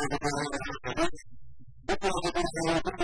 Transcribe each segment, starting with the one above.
Thank you.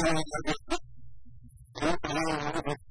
Thank you.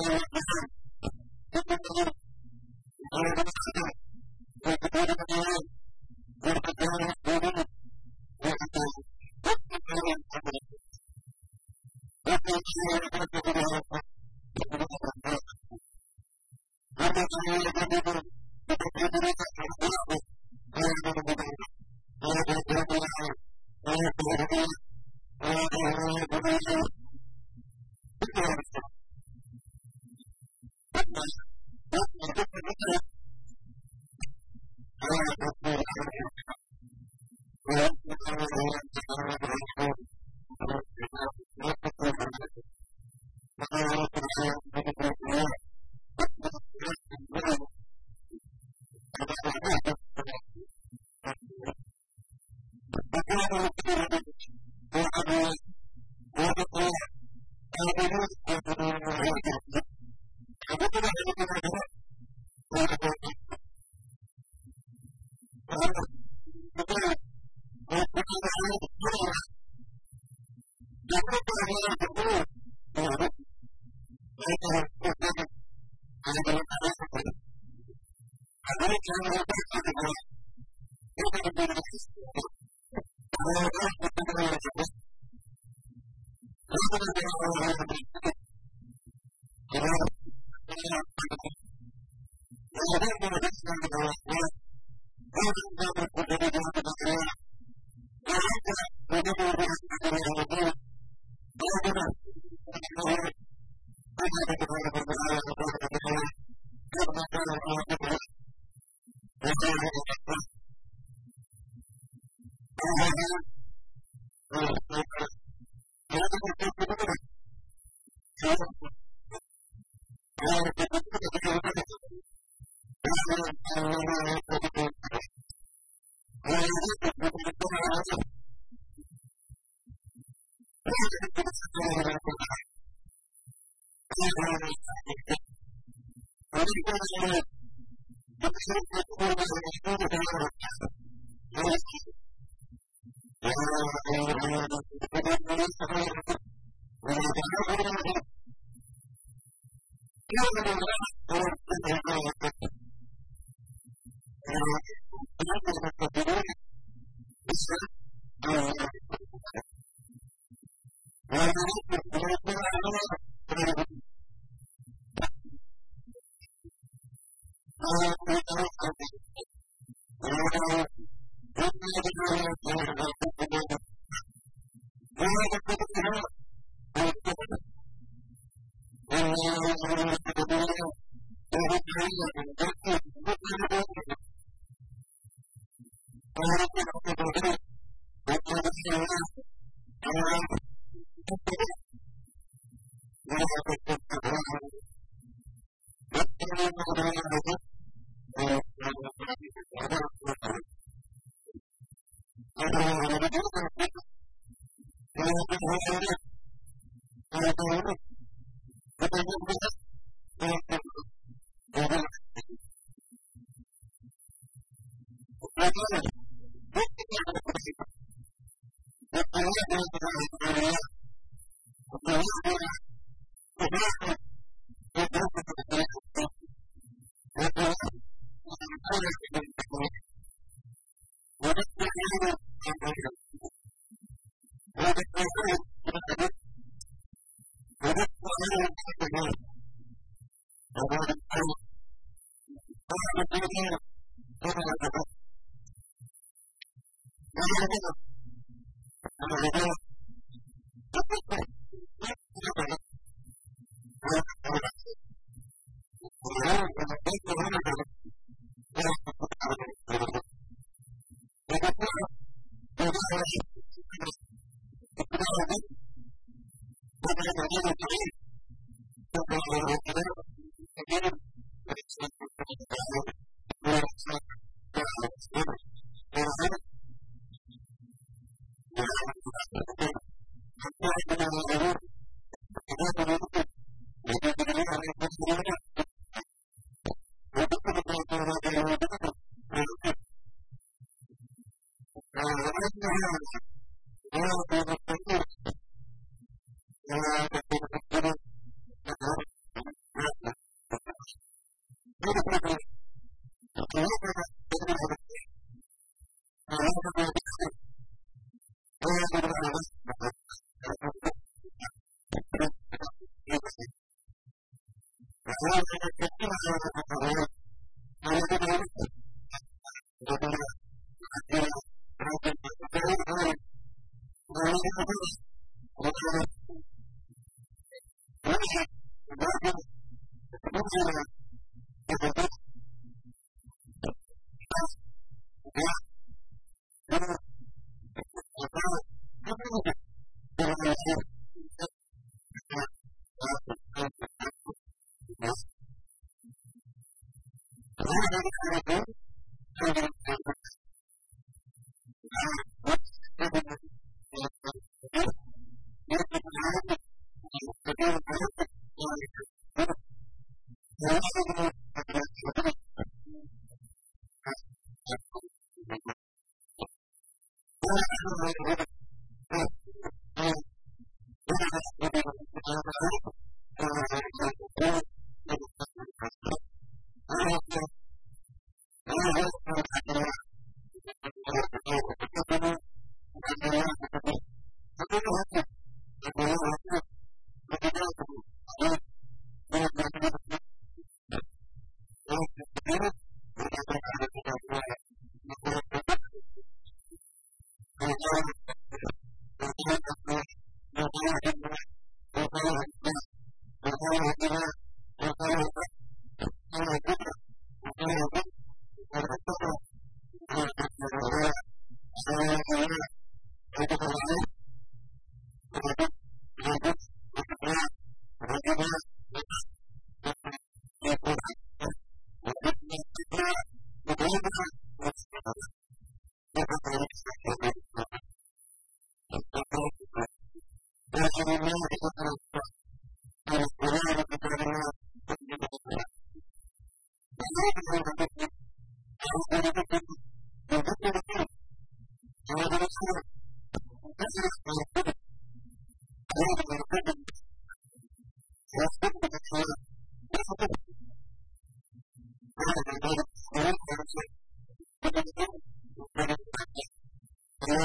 Thank you. Thank you. Thank you.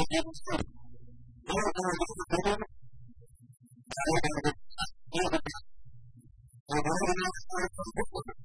Thank you.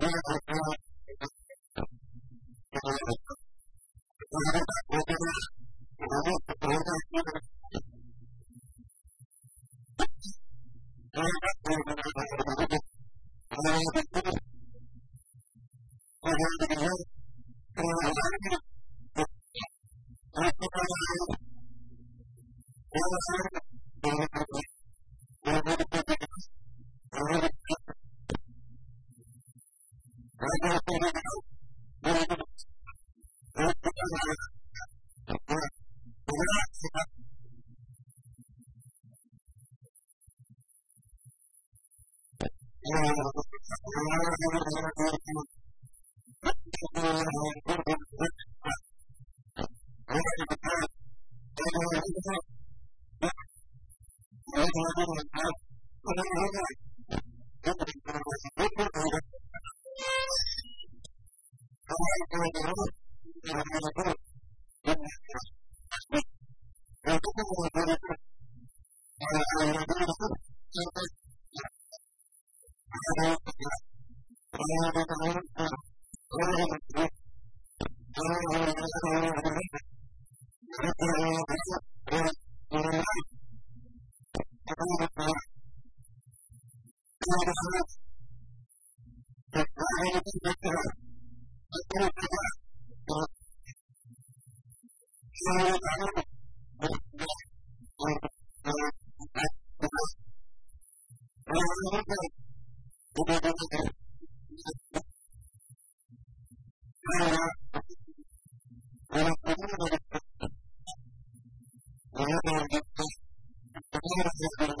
Thank you. Hang on, hang on. あれ?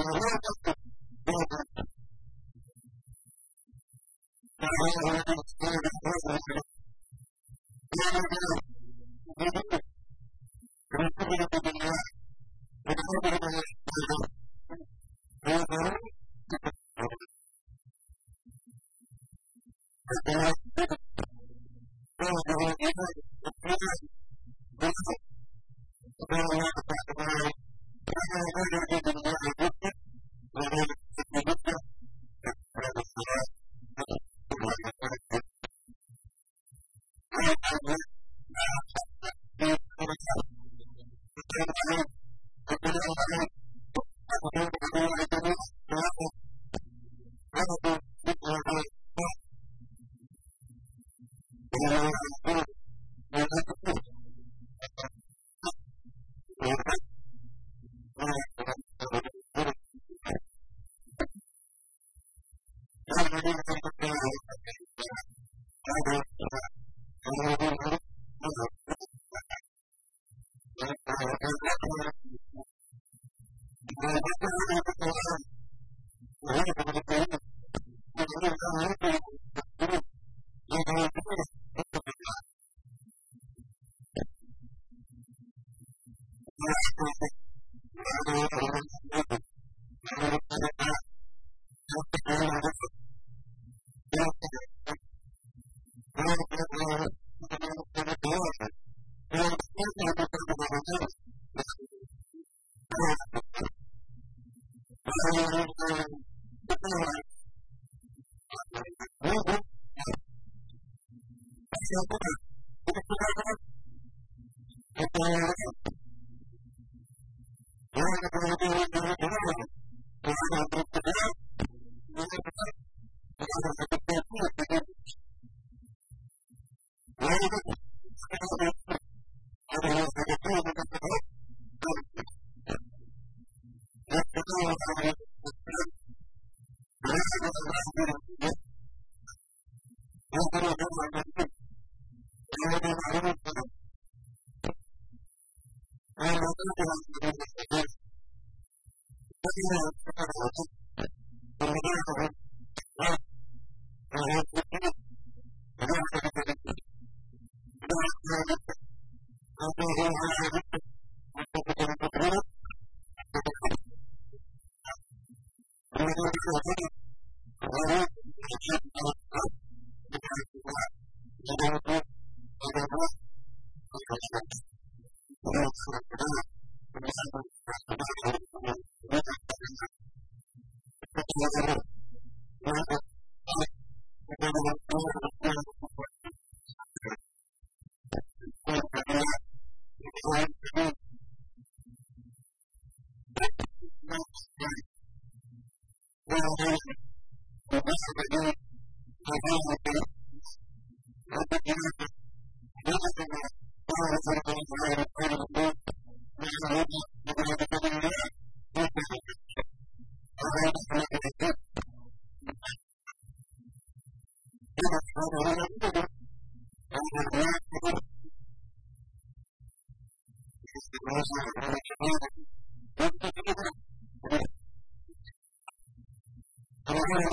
all of them.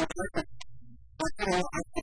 I'm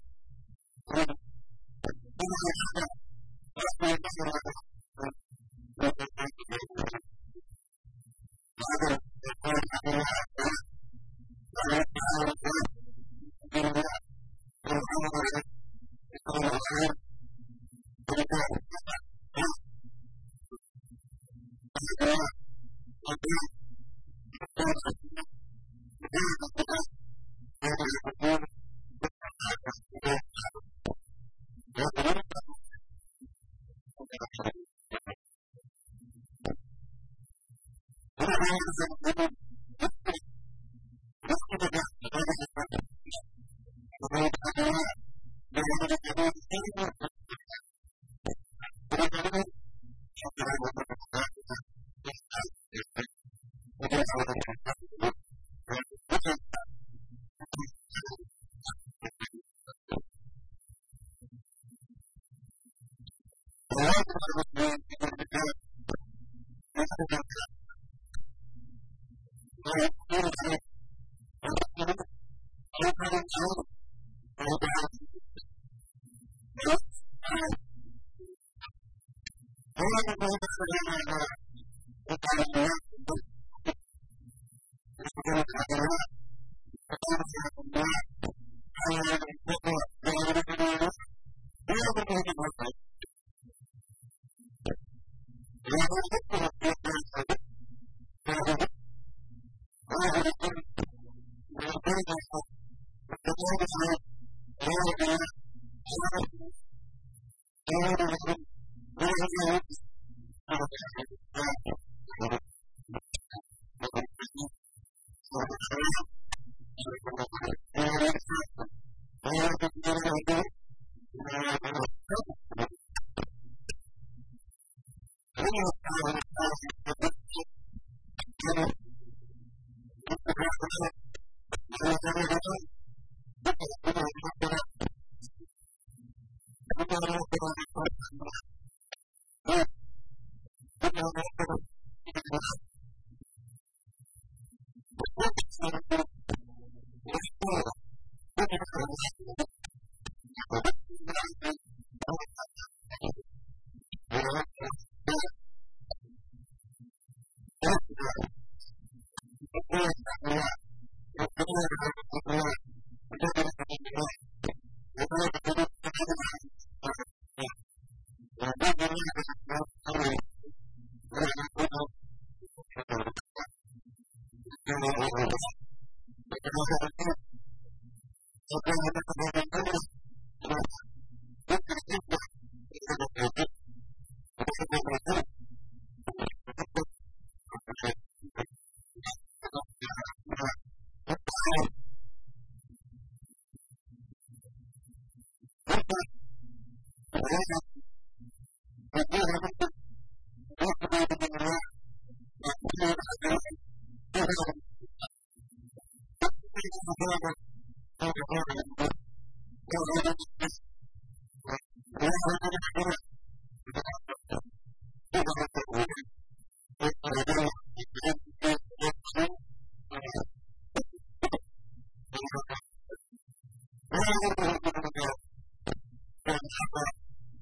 Thank you.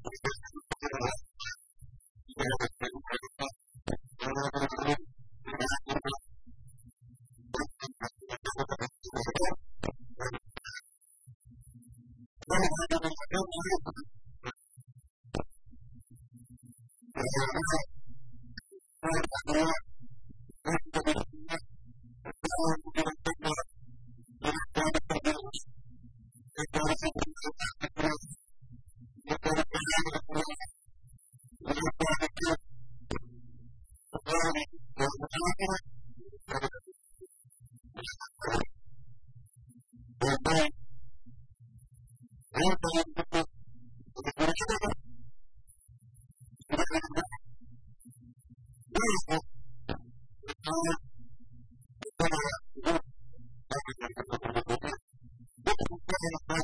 Thank you.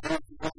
Thank you.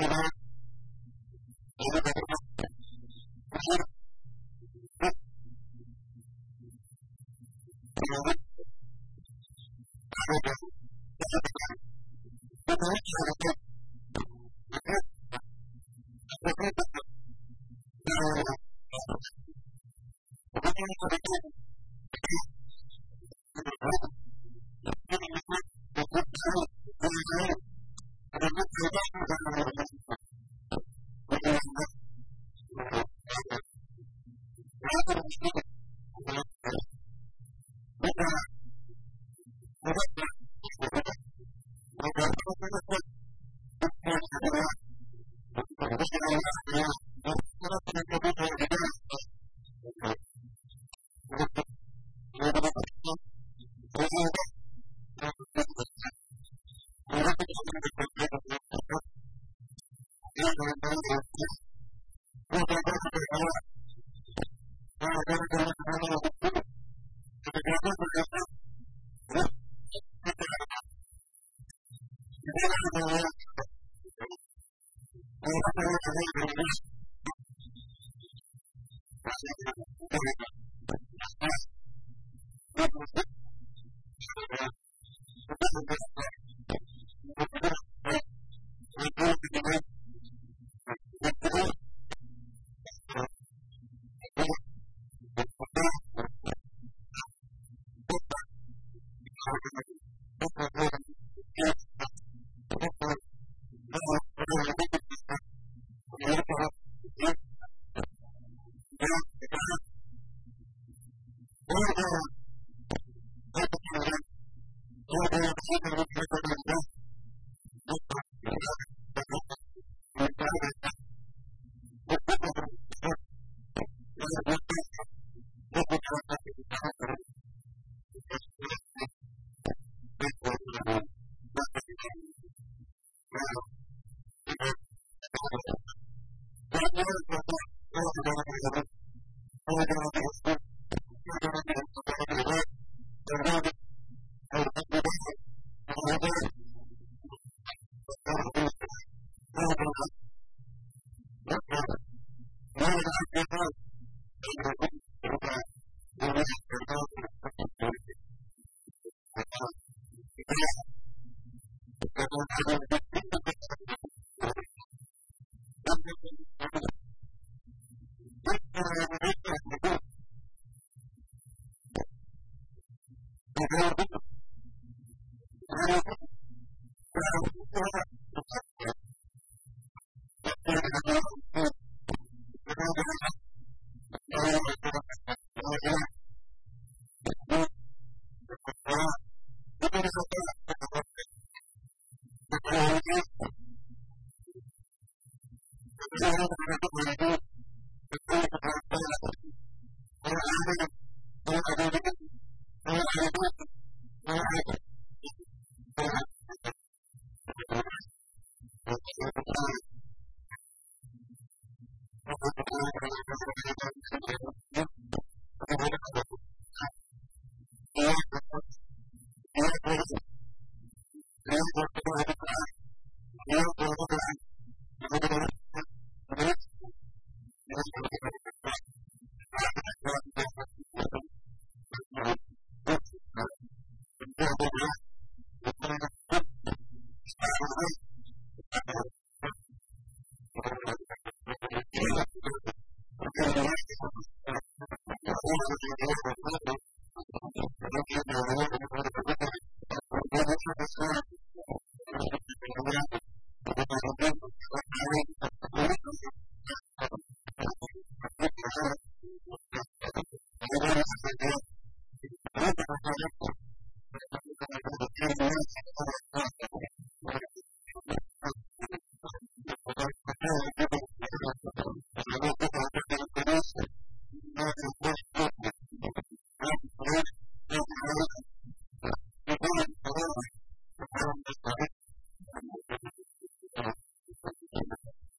Thank you. Thank you. thank you Thank you.